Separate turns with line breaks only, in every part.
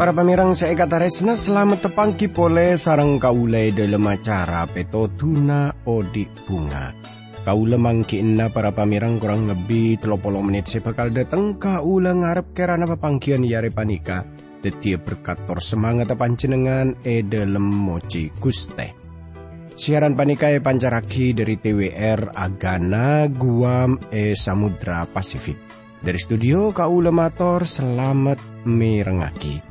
Para pamirang saya kata resna selamat tepangki pole sarang kaulai dalam acara peto tuna odik bunga. Kaula mangkiinna para pamirang kurang lebih 30 menit saya bakal datang kaula ngarep kerana papangkian yare panika. Detia berkator semangat panjenengan e dalam moci guste. Siaran panika e pancaraki dari TWR Agana Guam e Samudra Pasifik. Dari studio kaula mator selamat mirengaki.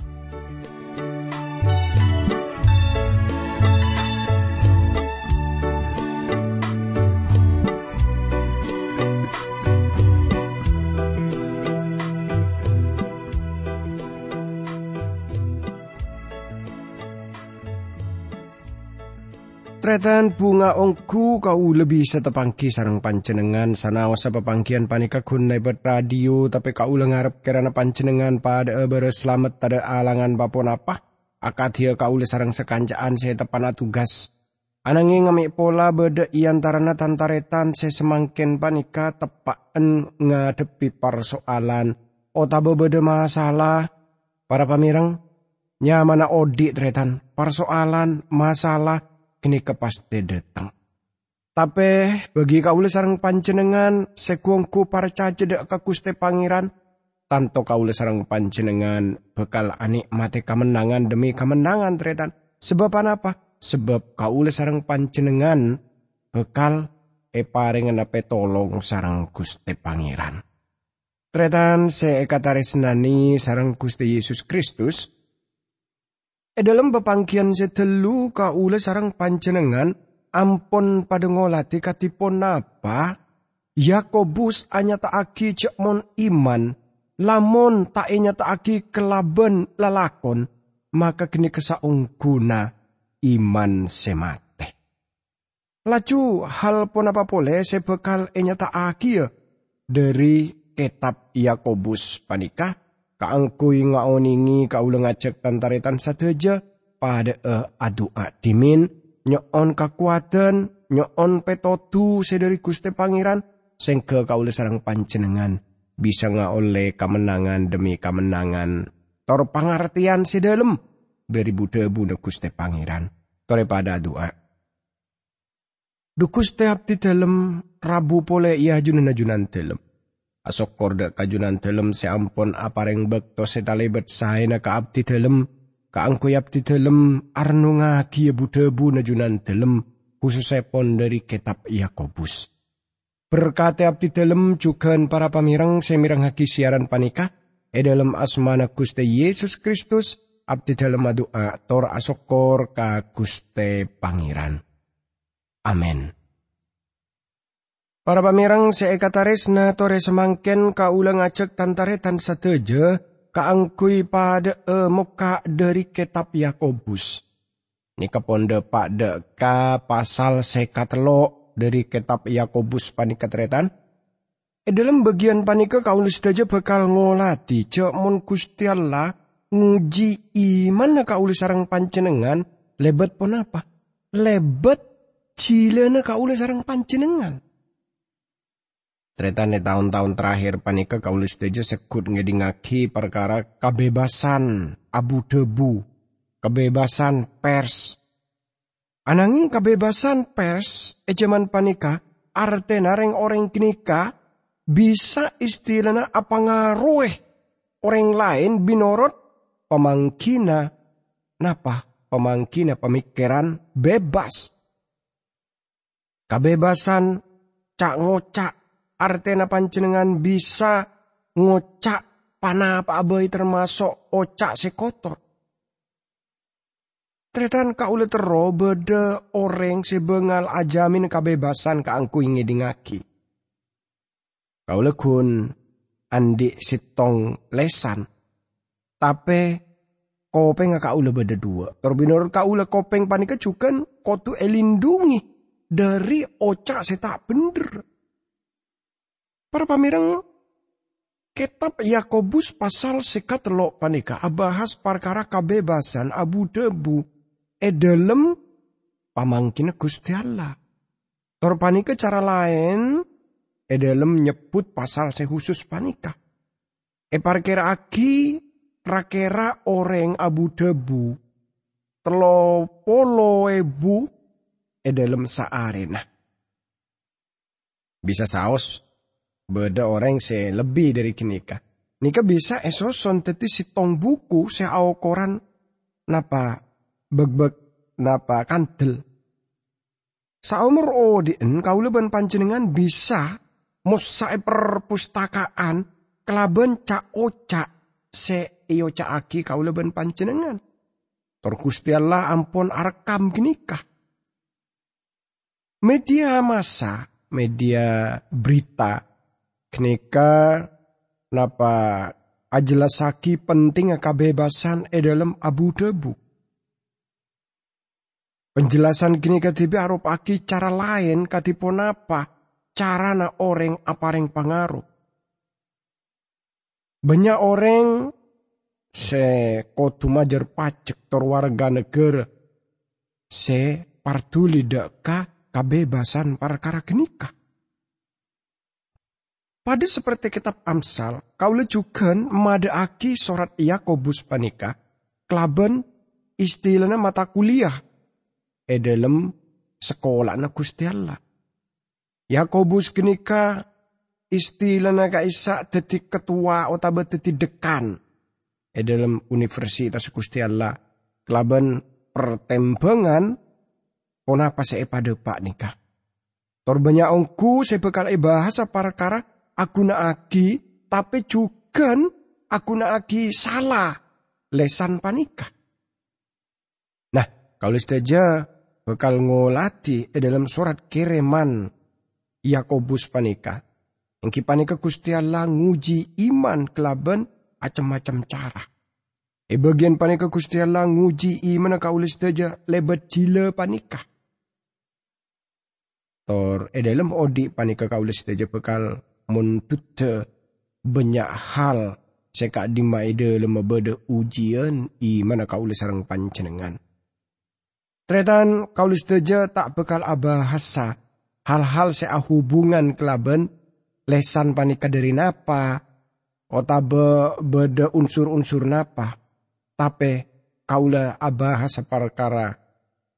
Tretan bunga ongku kau lebih setepangki sarang pancenengan sanaosa pepangkian panika kun nebet radio tapi kau lengarap kerana pancenengan pada ebere selamat tada alangan bapon apa? Akatia kau le sarang sekancaan saya tepana tugas anangi ngami pola beda iantarana tantaretan saya semangkin panika tepaan ngadepi persoalan. Otabo beda masalah. Para pamirang nyamana odi tretan persoalan masalah kini kepaste datang. Tapi bagi kaula sarang panjenengan sekuangku para cacedek ke kuste pangeran tanto kaula sarang panjenengan bekal anik mati kemenangan demi kemenangan tretan. Sebab apa? Sebab kaula sarang panjenengan bekal e paringan apa tolong sarang kuste pangeran. Tretan se nani sarang kuste Yesus Kristus E dalam bepangkian setelu kaula sarang panjenengan ampun pada ngolati katipun napa? Yakobus anyataaki cek mon iman lamun tak nyataaki kelaben lalakon maka kini kesaung guna iman semate. Laju hal pun apa boleh sebekal enyataaki ya? Dari kitab Yakobus panikah kaangkuy nga oningi kaulang ngajak tantaretan sateja pada e adua dimin nyoon kakuatan nyoon petotu sedari guste pangeran sengke kaula sarang pancenengan bisa nga oleh kemenangan demi kemenangan tor pangartian sedalem dari buda bunda guste pangeran. Tore pada doa Dukus teap di dalam rabu pole iya junan junan dalam asok korda kajunan telem seampun apareng bekto setalebet saena ka abdi telem kaangkoy abdi telem arno ngaki debu najunan telem khususepon dari kitab Yakobus. Berkati abdi telem juga para pamirang semirang haki siaran panika e dalam asmana Guste Yesus Kristus abdi dalam adua tor asokor ka Guste Pangeran. Amin. Para pamirang seekataris na tore semangken kaulang ngajak tantaretan sateja kaangkui pada e muka dari kitab Yakobus. Ini keponde pada ka pasal sekatelo dari kitab Yakobus panikatretan. E dalam bagian panika kaulis saja bakal ngolati cek mun Gusti Allah nguji iman kaulis sarang pancenengan lebet pun apa? Lebet cilena kaulis sarang pancenengan Ternyata tahun-tahun terakhir panika kaulis teja sekut ngedingaki perkara kebebasan abu debu, kebebasan pers. Ananging kebebasan pers ejaman panika artena reng orang kinika bisa istilahnya apa ngaruh orang lain binorot pemangkina napa pemangkina pemikiran bebas. Kebebasan cak ngocak artena panjenengan bisa ngocak panapa abai termasuk ocak sekotor. Tretan kaule tero beda orang sebengal ajamin kebebasan kaangku ingin dingaki. Kaule kun andi sitong lesan. Tapi kopeng kaule beda dua. Terbinor kaule kopeng panika juga kotu elindungi dari ocak setak bener. Para pamirang Kitab Yakobus pasal sekat lo panika abahas perkara kebebasan abu debu e dalam pamangkin Gusti Allah. Tor panika cara lain e dalam nyebut pasal khusus panika. E parkira aki rakera orang abu debu telo polo ebu e dalam saarena. Bisa saos beda orang se lebih dari kenika. Nika bisa esoson si tong buku se au koran napa beg-beg napa kantel Saumur odien kaulaban panjenengan bisa musai perpustakaan kelaben cak oca se iyo cak aki kaulaban panjenengan. Tor Allah ampun arkam ginikah. Media masa, media berita, kenika napa ajelasaki penting kebebasan e dalam abu debu Penjelasan kini ketiba aki cara lain katipun apa cara na orang apareng pengaruh. Banyak orang se kotu majer pajak tor warga negara se partuli kebebasan perkara kenika. Pada seperti kitab Amsal, kau lejukan aki sorat Yakobus panika, kelaben istilahnya mata kuliah e dalam sekolah na Gusti Allah. Yakobus kenika istilah na kaisa teti ketua otaba teti dekan e dalam Universitas Gusti Allah kelaban pertembangan apa saya pada pak nikah. Torbanya ongku saya bekal bahasa perkara aku na aki tapi juga aku na aki salah lesan panika. Nah, kalau saja bekal ngolati e dalam surat kiriman Yakobus panika. Yang panika Gusti Allah nguji iman kelaban macam-macam cara. E bagian panika Gusti Allah nguji iman kaulis daja lebat jila panika. Tor e dalam odi panika kaulis daja bekal muntute banyak hal. Seka dimaide lemah beda ujian. I mana kaulis sarang pancenengan. Tretan kaulis teja tak bekal abahasa hal-hal sea hubungan kelaben lesan panika dari napa? Otabe beda unsur-unsur napa? Tapi kaula abahasa perkara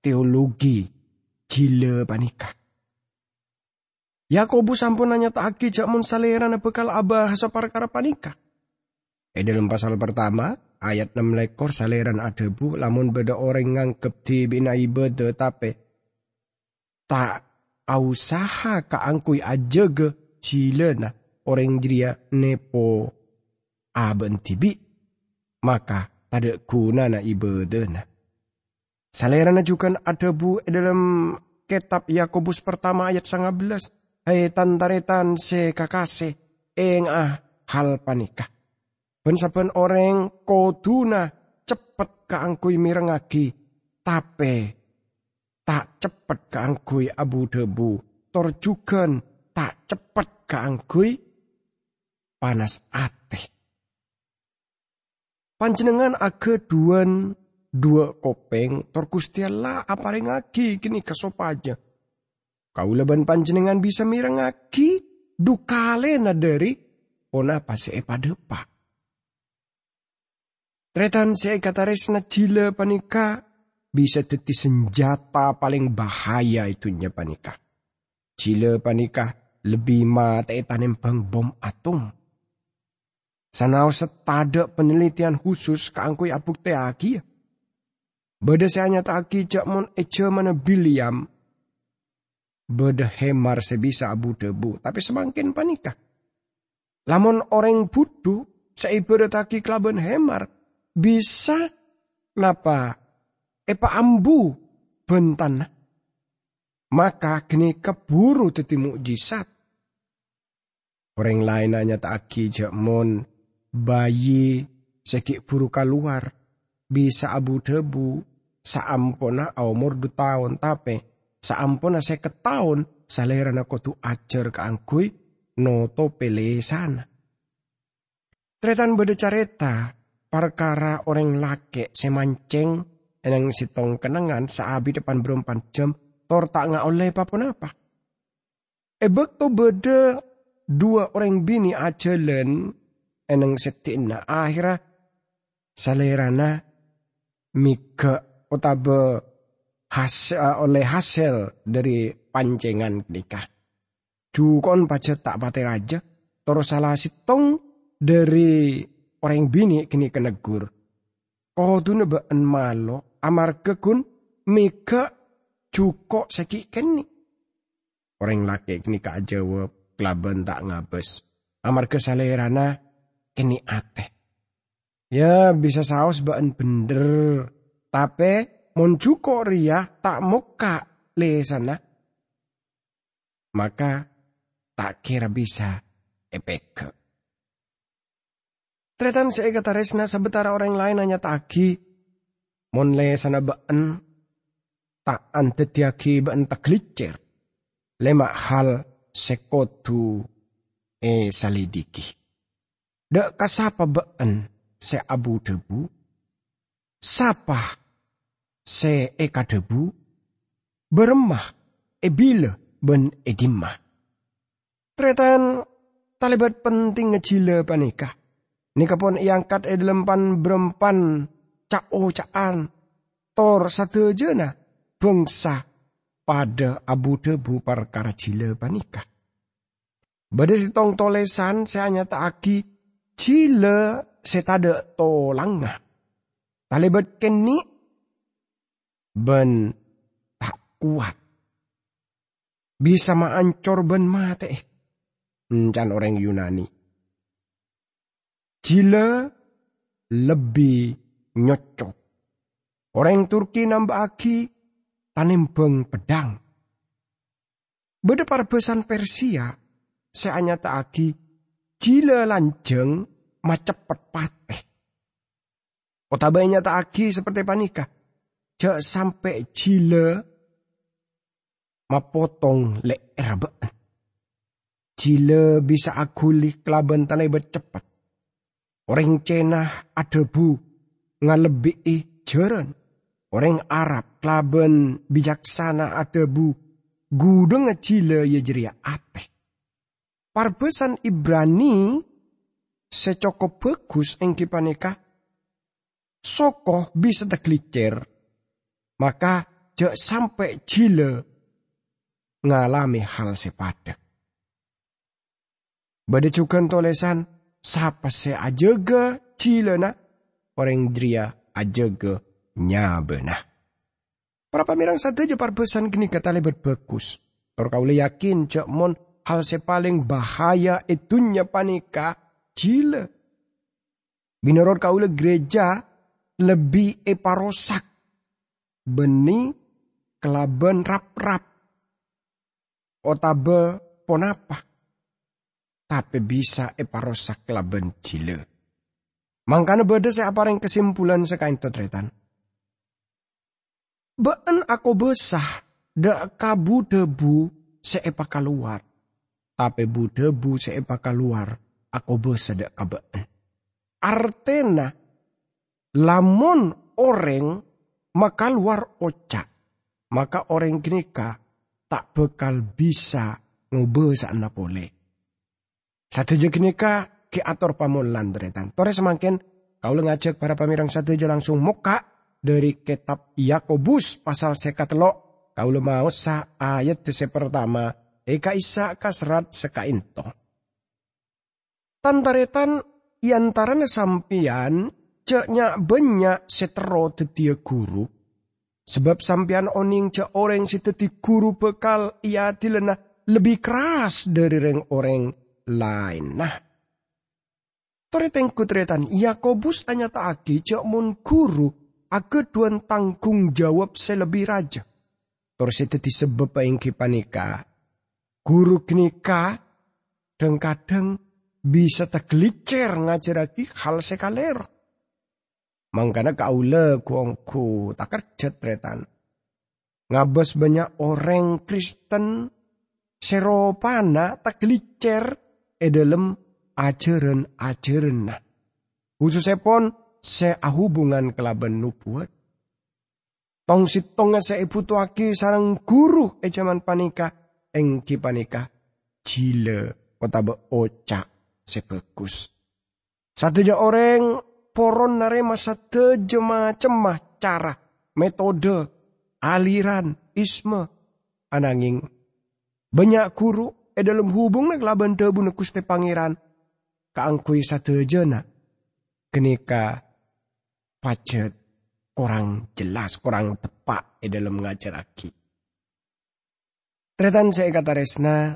teologi. Jile panika. Yakobus sampun nanya tak jak mun salera na bekal abahasa perkara panika. E dalam pasal pertama, ayat 6 lekor saliran adebu lamun beda orang ngangkep di binai beda tapi tak usaha ka angkui aja ge cilena orang jiria nepo aben tibi maka tada guna na ibadana. Saliran juga adebu dalam kitab Yakobus pertama ayat 19. Hai tantaretan se kakase eng ah hal panikah Ben orang koduna cepet keangkui mirengagi, tapi tak cepet keangkui abu debu, torjugan tak cepet keangkui panas ate. Panjenengan aga duan dua kopeng tor Gusti Allah aparengagi kini kesopaja. Kau leban panjenengan bisa mirengagi dukale na dari ona pasi pada pak. Tretan saya kata resna jila panika bisa teti senjata paling bahaya itunya panika. Jila panika lebih mata bang bom atom. Sanau setada penelitian khusus keangkui apuk teaki. Beda saya nyata aki mon ece mana William. Beda hemar sebisa abu debu, tapi semakin panika. Lamun orang budu, seibarat aki kelaban hemar, bisa napa? Epa ambu bentan. Maka kini keburu teti mukjizat. Orang lain hanya tak jakmon bayi sekik buru keluar bisa abu debu saampona umur dua tahun tapi saampona seket tahun salerana tu ajar keangkui noto pele sana. Tretan beda careta perkara orang laki semanceng eneng sitong kenangan saabi depan berempat jam tor tak nggak oleh apa apa. Ebek to beda dua orang bini ajelen eneng setina akhirnya salerana mika otabe hasil, oleh hasil dari pancengan nikah. Jukon pacar tak pate raja, terus salah sitong dari orang bini kini kenegur. Kau tu nebaan malo, amar kekun mika cuko seki keni. Orang laki kini kak jawab, kelaban tak ngabes. Amar kesalerana kini ate. Ya bisa saus baan bener. Tapi mon cuko ria tak muka le sana. Maka tak kira bisa epek. Tretan seega taresna sebetara orang lain hanya taki. Mon le sana baan tak antetiaki baan tak licir. Lema hal sekotu e salidiki. Dek kasapa baan se abu debu. Sapa se eka debu. Beremah ebile ben edimah. Tretan talibat penting ngecile panika. Nika pun iangkat e lempan berempan ca'o ca'an. Tor satu jena bangsa pada abu debu perkara cile panika. Bada si tong tolesan saya nyata aki cile setada tolanga. Talibat keni ben tak kuat. Bisa maancor ben mate Encan orang Yunani. Jila lebih nyocok. Orang Turki nambah aki tanembeng pedang. Beda parbesan Persia, seanya aki jila lanjeng macepet pateh. Otabanya tak aki seperti panika. Jak sampai jila mapotong le erabaan. Jila bisa aguli kelaban talai bercepat. Orang cenah adebu ngalebi jaran. Orang Arab kelaban bijaksana adebu gudeng ngecile ya jeria ate. Parbesan Ibrani secoko bagus engki panika sokoh bisa teklicir. Maka jek sampai jile ngalami hal sepadak. Bada cukan tolesan, sapa se ajaga cilena, orang dria ajaga nyabena. Para pamirang satu aja parbesan kini kata lebat bagus. Tor kau yakin cek mon hal se paling bahaya itunya panika cile. Binoror kau gereja lebih eparosak. Beni kelaban rap-rap. Otabe ponapa tapi bisa eparosak laban cile. Mangkana beda saya apa yang kesimpulan sekain tetretan. Been aku besah, dak kabu debu seepa keluar. Tapi bu debu seepa keluar, aku besah dak kabeen. Artena, lamun orang maka luar ocak, maka orang kenika tak bekal bisa ngubesa napole. Satu kenika ke ator pamulan deretan. Tore semakin kau ngajak para pamirang satu langsung muka dari kitab Yakobus pasal sekat lo. Kau mau sa ayat pertama eka isa kasrat seka into. Tantaretan iantarane sampian ceknya banyak setero tetia guru. Sebab sampian oning cek orang si guru bekal ia tilena lebih keras dari reng orang lain. Nah, Toreteng kutretan Yakobus hanya taaki cak mun guru duan tanggung jawab selebih raja. Terus itu disebab yang kipanika. Guru kenika dan kadang bisa tergelicer ngajaraki hal sekaler. Mangkana kaula kuongku tak kerja tretan. Ngabas banyak orang Kristen seropana tak gelicer e dalam ajaran-ajaran nah. Khususnya pun saya hubungan kelaban nubuat. Tong sitong saya tuaki sarang guru e jaman panika engki panika jile kota be oca sepekus. Satu ja orang poron narema satu jema cemah cara metode aliran isme. Ananging banyak guru e dalam hubung nak laban debu nekuste pangeran. Kaangkui satu jena. Kenika pacet kurang jelas, kurang tepat di dalam ngajar aki. Tretan saya kata resna,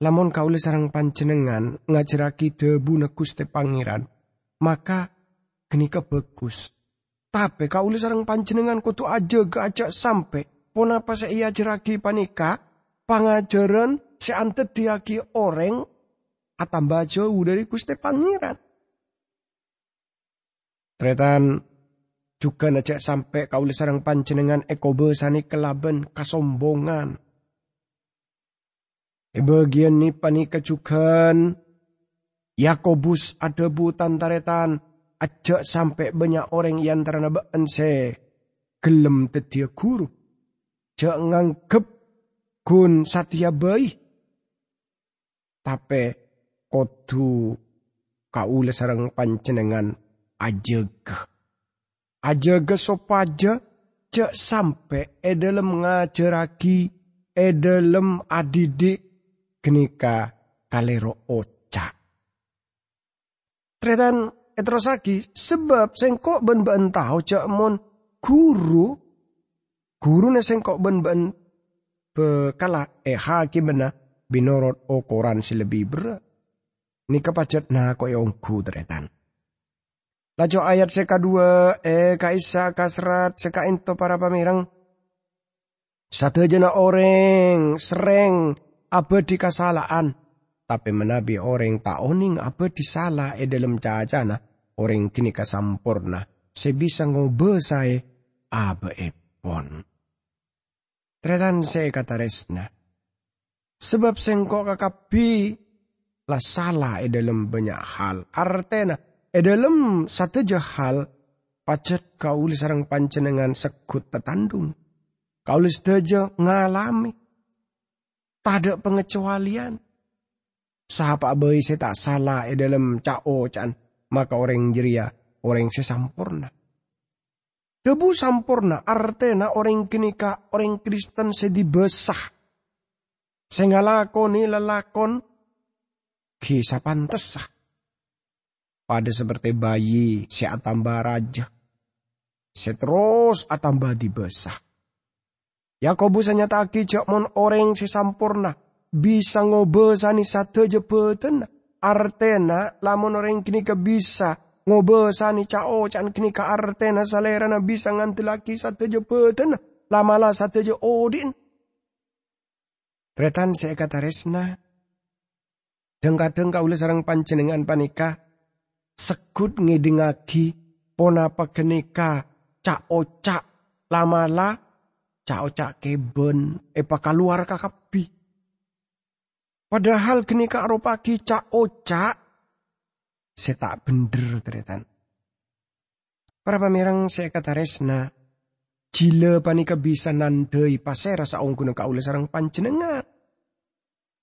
lamun kau sarang pancenengan ngajaraki debu nekus te pangeran, maka kenika bagus. Tapi kau sarang pancenengan kutu aja gak sampai, pun apa saya ajaraki panika, pangajaran seantet diaki orang, atamba jauh dari kuste pangeran. Tretan juga najak sampai kau sarang pancenengan eko besani kelaben kasombongan. E bagian ni panika kecukan Yakobus ada butan taretan ajak sampai banyak orang yang terana se gelem tetia guru. Jak nganggep kun satya bayi. Tapi kodu kau sarang pancenengan ajeg. Ajeg sopaja cek sampai edelem ngajaraki edelem adidik kenika kalero oca. Tretan etrosaki sebab sengkok ben ben tahu cek mon guru guru ne sengkok ben ben bekala eh hakimena binorot o koran si lebih berat. Ini kepacet na ko ku tretan. Lajo ayat seka dua, eh kaisa kasrat seka into para pamirang. Satu jena orang sereng di kesalahan. Tapi menabi orang tak oning di salah e dalam cacana. Orang kini kasampurna. Sebisa ngobe saya abe epon. Tretan saya kata resna. Sebab sengkok kakapi lah salah e dalam banyak hal. Artena E dalam satu jahal, pacet kau sarang pancenengan sekut tetandung. Kau sedaja ngalami. Tak ada pengecualian. Sahapa bayi saya tak salah e dalam cao can, maka orang jeria, orang sesampurna. Debu sampurna artena orang kenika orang Kristen sedi besah. Sengalakoni lelakon kisah pantesah pada seperti bayi si atamba raja. Si terus atamba dibesah. Yakobus hanya taki cak mon orang si sampurna. Bisa ngobesani satu jepeten. Artena lamun orang kini ke bisa ngobesani cao can kini ke artena salerana bisa nganti laki satu jepeten. Lamalah satu je odin. Tretan saya kata resna. Dengka-dengka oleh sarang pancenengan panikah sekut ngidingagi ponapa kenika cak ocak lamala cak ocak keben epa keluar kakapi. Padahal kenika aropaki cak ocak saya tak bener teretan. Para pamirang saya kata resna, Jila panika bisa nandai pasera saung kuna kaula sarang panjenengan.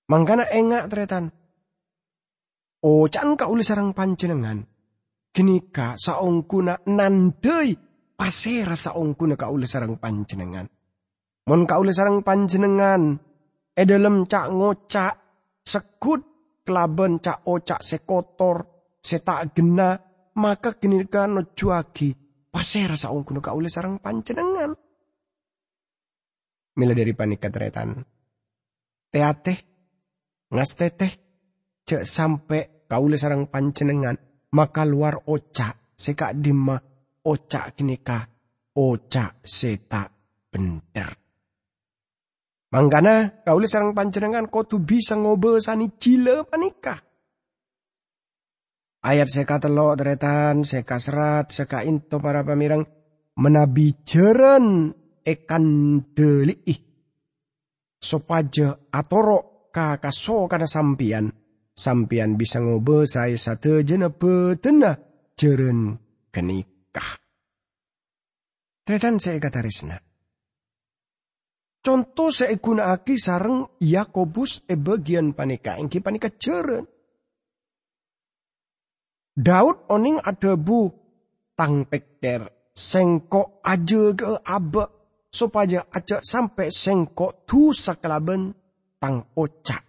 Mangkana engak teretan. O can ka uli sarang panjenengan. Kenika saongkuna nandai pasera saongkuna ka uli sarang panjenengan. Mon ka uli sarang panjenengan. E dalam cak ngocak sekut kelaben cak ocak sekotor setak gena maka kenika nojuagi pasera saongkuna ka uli sarang panjenengan. Mila dari panika teretan. Teateh, ngas teteh, cek sampai kau sarang pancenengan maka luar oca seka dima oca kinika oca seta bener. Mangkana kau sarang pancenengan kau tu bisa ngobesani cile panika. Ayat seka telo deretan, seka serat, seka into para pamirang menabi jeren ekan deli sopaja atoro kakaso kana sampian sampian bisa ngobe saya satu jena petena jeren kenikah. Tretan saya kata resna. Contoh saya gunakake sareng Yakobus e bagian panika engki panika jeren. Daud oning ada bu tang pekter sengkok aja ke abe supaya aja sampai sengkok tu sakalaben tang ocak.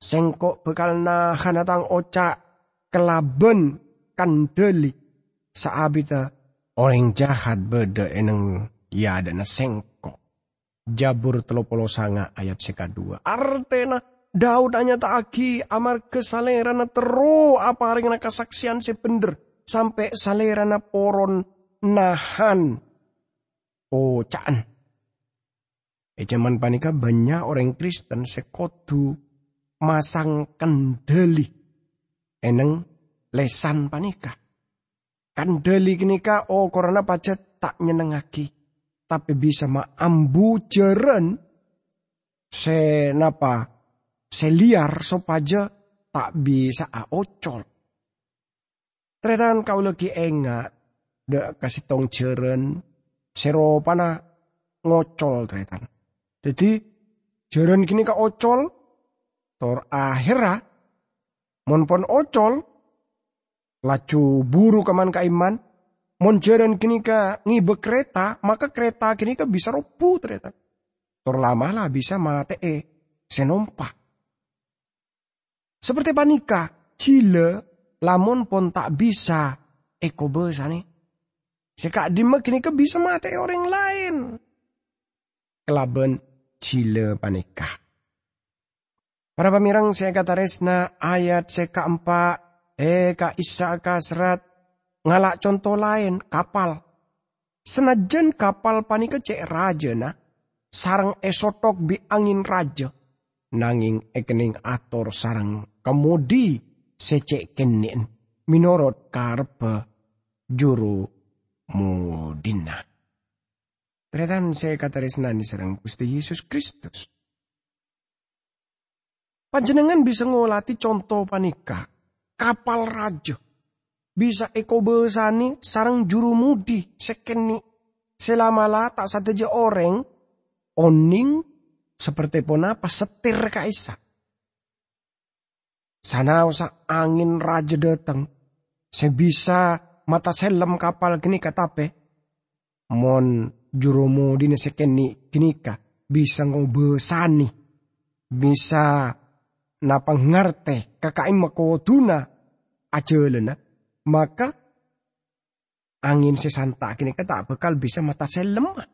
Sengkok bekal nahan tang ocak kelaben kandeli saabita orang jahat beda eneng ya ada sengkok. Jabur telopolo sanga ayat seka dua. Artena Daud hanya tak aki amar kesalerana teru apa ring kasaksian si bener sampai salerana poron nahan ocaan. E zaman panika banyak orang Kristen sekotu masang kendali eneng lesan panika. Kendali kenika oh korona pacet tak nyenengaki tapi bisa maambu jeren se napa se liar sopaja tak bisa ocol. Tretan kau lagi enga de kasih tong jeren sero pana ngocol tretan. Jadi jeren kini ka ocol tor akhirnya mon pon ocol lacu buru keman ka iman Monjeren kini ka ngibe kereta, maka kereta kini ka bisa rupuh ternyata. Tor lama lah bisa mate e senompa. Seperti panika, cile lamun pun tak bisa eko nih. Sekak dima kini ka bisa mate orang lain. Kelaben cile panika. Para pemirang saya kata resna ayat seka empat, eh ka isa ka serat Ngalak contoh lain, kapal. Senajan kapal panika cek raja na, sarang esotok bi angin raja. Nanging ekening ator sarang kemudi secek kenin minorot karpe juru mudina. Tretan saya kata resnani sarang Gusti Yesus Kristus. Panjenengan bisa ngolati contoh panika kapal raja bisa eko besani sarang juru mudi sekeni selamala tak sateja orang oning seperti pun apa setir kaisa. Sana usah angin raja datang. Sebisa mata selam kapal kini katape. Mon juru mudi sekeni kini ka bisa ngobesani. Bisa napang ngarte kakain makotuna ajelena maka angin sesanta kini tak bakal bisa mata saya lemah.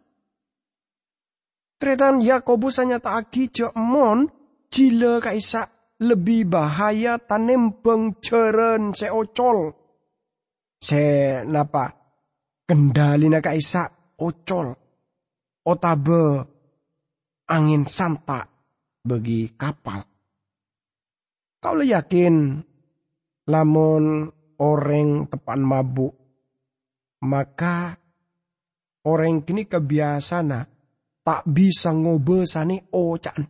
Tretan Yakobus hanya tak jok mon jila kaisa lebih bahaya tanem jeren se ocol. Se napa kendali na kaisa ocol. Otabe angin santa bagi kapal. Kau yakin lamun orang tepan mabuk, maka orang kini kebiasaan tak bisa ngobesani ocan.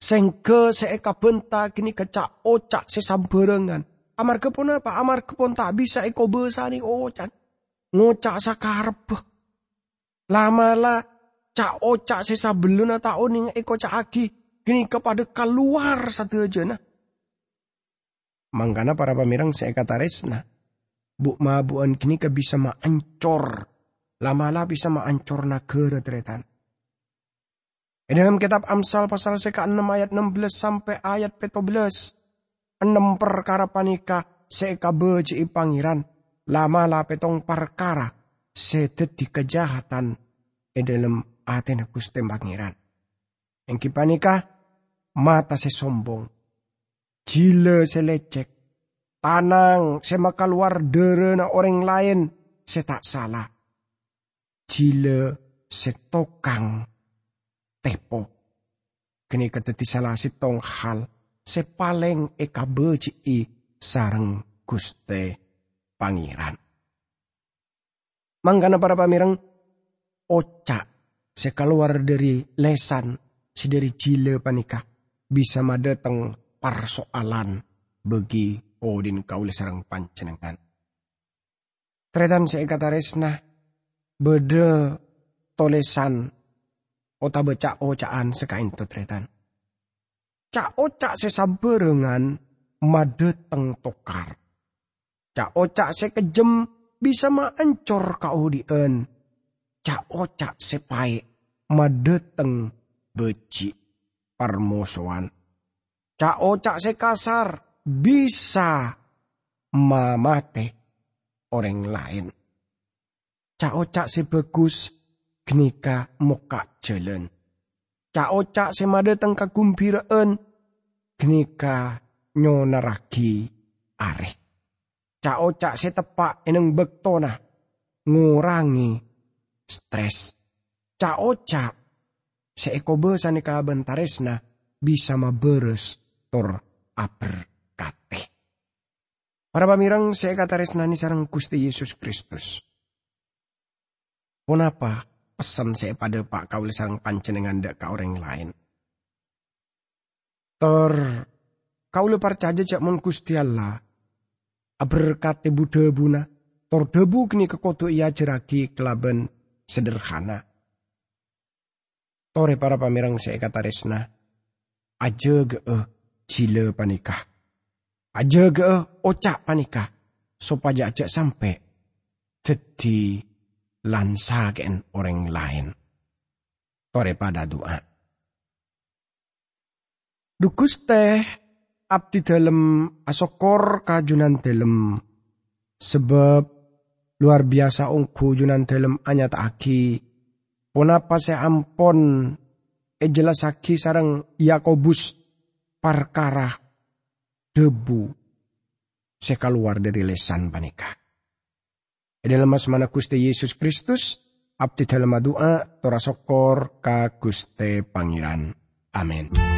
Sengke seeka benta kini kecak ocak sesamberengan. Amar kepon apa? Amar kepon tak bisa eko besani ocan. Ngocak sakarep. Lama lah cak ocak sesabeluna tak oning eko cak aki. Kini kepada keluar satu aja nah. Mangkana para pamirang saya kata resna. Bu mabuan kini ke bisa maancor. Lama-lama bisa maancor negara teretan. E dalam kitab Amsal pasal seka 6 ayat 16 sampai ayat 17. Enam perkara panika seka beji pangeran. Lama-lama petong perkara sedet kejahatan e dalam aten kuste pangeran. Yang kipanika mata sesombong Jile selecek. Tanang sema keluar derena orang lain. Saya tak salah. Jile setokang tepo. Kini keteti salah tong hal. Sepaleng eka beci sarang guste pangeran. Manggana para pamirang ocak sekaluar dari lesan si dari jile panika bisa madateng persoalan bagi Odin kaule sarang pancenengan. Tretan saya kata resna, bede tolesan ota becak ocaan sekain tutretan. Cak ocak sesaberengan made teng tokar. Cak ocak sekejem bisa maancor kau dien. Cak ocak sepai made teng beci parmosoan. Cak ocak sekasar bisa. Mamate orang lain. Cak ocak sebagus genika moka jalan Ca-ocak semade teng kagumpireen genika nyonaragi areh. Ca-ocak setepak eneng bektona. Ngurangi stres. Ca-ocak seeko besani kabentaresna bisa maberes tor aper kate. Para pamirang saya kata resnani sarang Gusti Yesus Kristus. Kenapa pesan saya pada Pak Kaul sarang pancenengan dak ka orang lain. Tor kaul percaya cak mon Gusti Allah. Aberkate Buddha buna. Tor debu kini kekoto ia jeraki kelaben sederhana. Tore para pamirang saya kata resna. Aja ge cile panikah. Aja ge ocak panikah. Supaya aja sampai. Jadi lansagen orang lain. Tore pada doa. Dukus teh abdi dalam asokor kajunan dalam sebab luar biasa ungku junan dalam anyat aki ponapa se ampon e jelasaki sarang Yakobus perkara debu sekaluar dari lesan panikah. Dalam mana Gusti Yesus Kristus, abdi dalam doa, tora sokor ka Guste Pangeran. Amin.